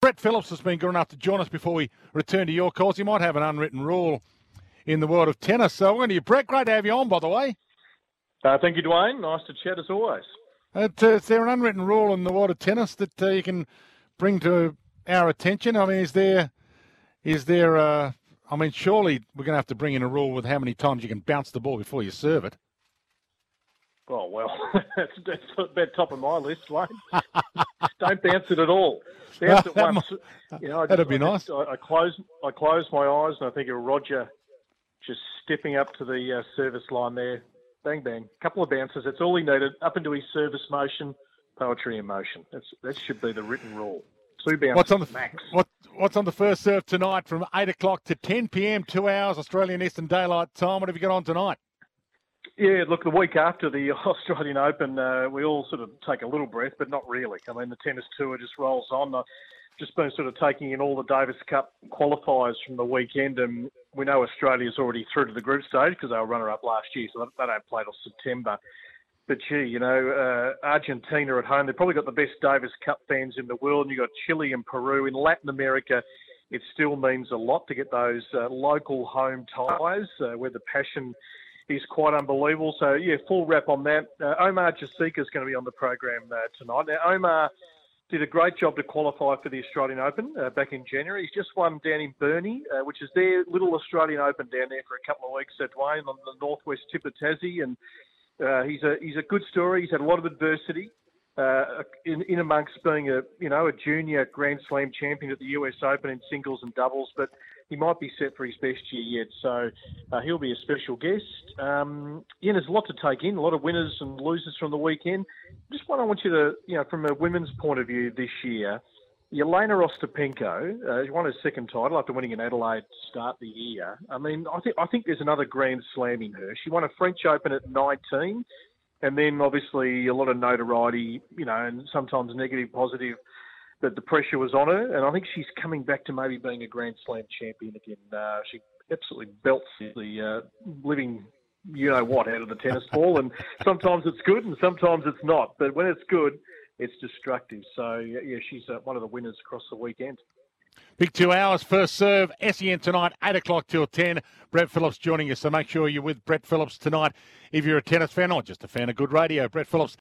Brett Phillips has been good enough to join us before we return to your calls. He might have an unwritten rule in the world of tennis. So, welcome to you, Brett. Great to have you on, by the way. Uh, thank you, Dwayne. Nice to chat as always. Uh, is there an unwritten rule in the world of tennis that uh, you can bring to our attention? I mean, is there, is there? Uh, I mean, surely we're going to have to bring in a rule with how many times you can bounce the ball before you serve it. Oh well, that's, that's about top of my list, Dwayne. Don't bounce it at all. Bounce it once. You know, that'd be I nice. Just, I, I close, I close my eyes, and I think of Roger just stepping up to the uh, service line there. Bang bang, A couple of bounces. That's all he needed. Up into his service motion, poetry in motion. That's that should be the written rule. Two bounces what's on the max. What, what's on the first serve tonight from eight o'clock to ten p.m. Two hours Australian Eastern Daylight Time. What have you got on tonight? Yeah, look, the week after the Australian Open, uh, we all sort of take a little breath, but not really. I mean, the tennis tour just rolls on. I've just been sort of taking in all the Davis Cup qualifiers from the weekend, and we know Australia's already through to the group stage because they were runner-up last year, so they don't play till September. But gee, you know, uh, Argentina at home, they've probably got the best Davis Cup fans in the world, and you've got Chile and Peru. In Latin America, it still means a lot to get those uh, local home ties uh, where the passion – is quite unbelievable. So yeah, full wrap on that. Uh, Omar Jasika is going to be on the program uh, tonight. Now Omar did a great job to qualify for the Australian Open uh, back in January. He's just won down in Burnie, uh, which is their little Australian Open down there for a couple of weeks at Dwayne on the northwest tip of Tassie, and uh, he's a he's a good story. He's had a lot of adversity. Uh, in, in amongst being a you know a junior Grand Slam champion at the US Open in singles and doubles, but he might be set for his best year yet. So uh, he'll be a special guest. Um, yeah, there's a lot to take in, a lot of winners and losers from the weekend. Just one I want you to, you know, from a women's point of view this year, Jelena Ostapenko, uh, won her second title after winning in Adelaide to start the year. I mean, I think I think there's another Grand Slam in her. She won a French Open at 19, and then obviously a lot of notoriety, you know, and sometimes negative, positive that the pressure was on her, and I think she's coming back to maybe being a Grand Slam champion again. Uh, she absolutely belts the uh, living you know what out of the tennis ball, and sometimes it's good and sometimes it's not. But when it's good, it's destructive. So yeah, she's uh, one of the winners across the weekend. Big two hours, first serve, SEN tonight, 8 o'clock till 10. Brett Phillips joining us, so make sure you're with Brett Phillips tonight if you're a tennis fan or just a fan of good radio. Brett Phillips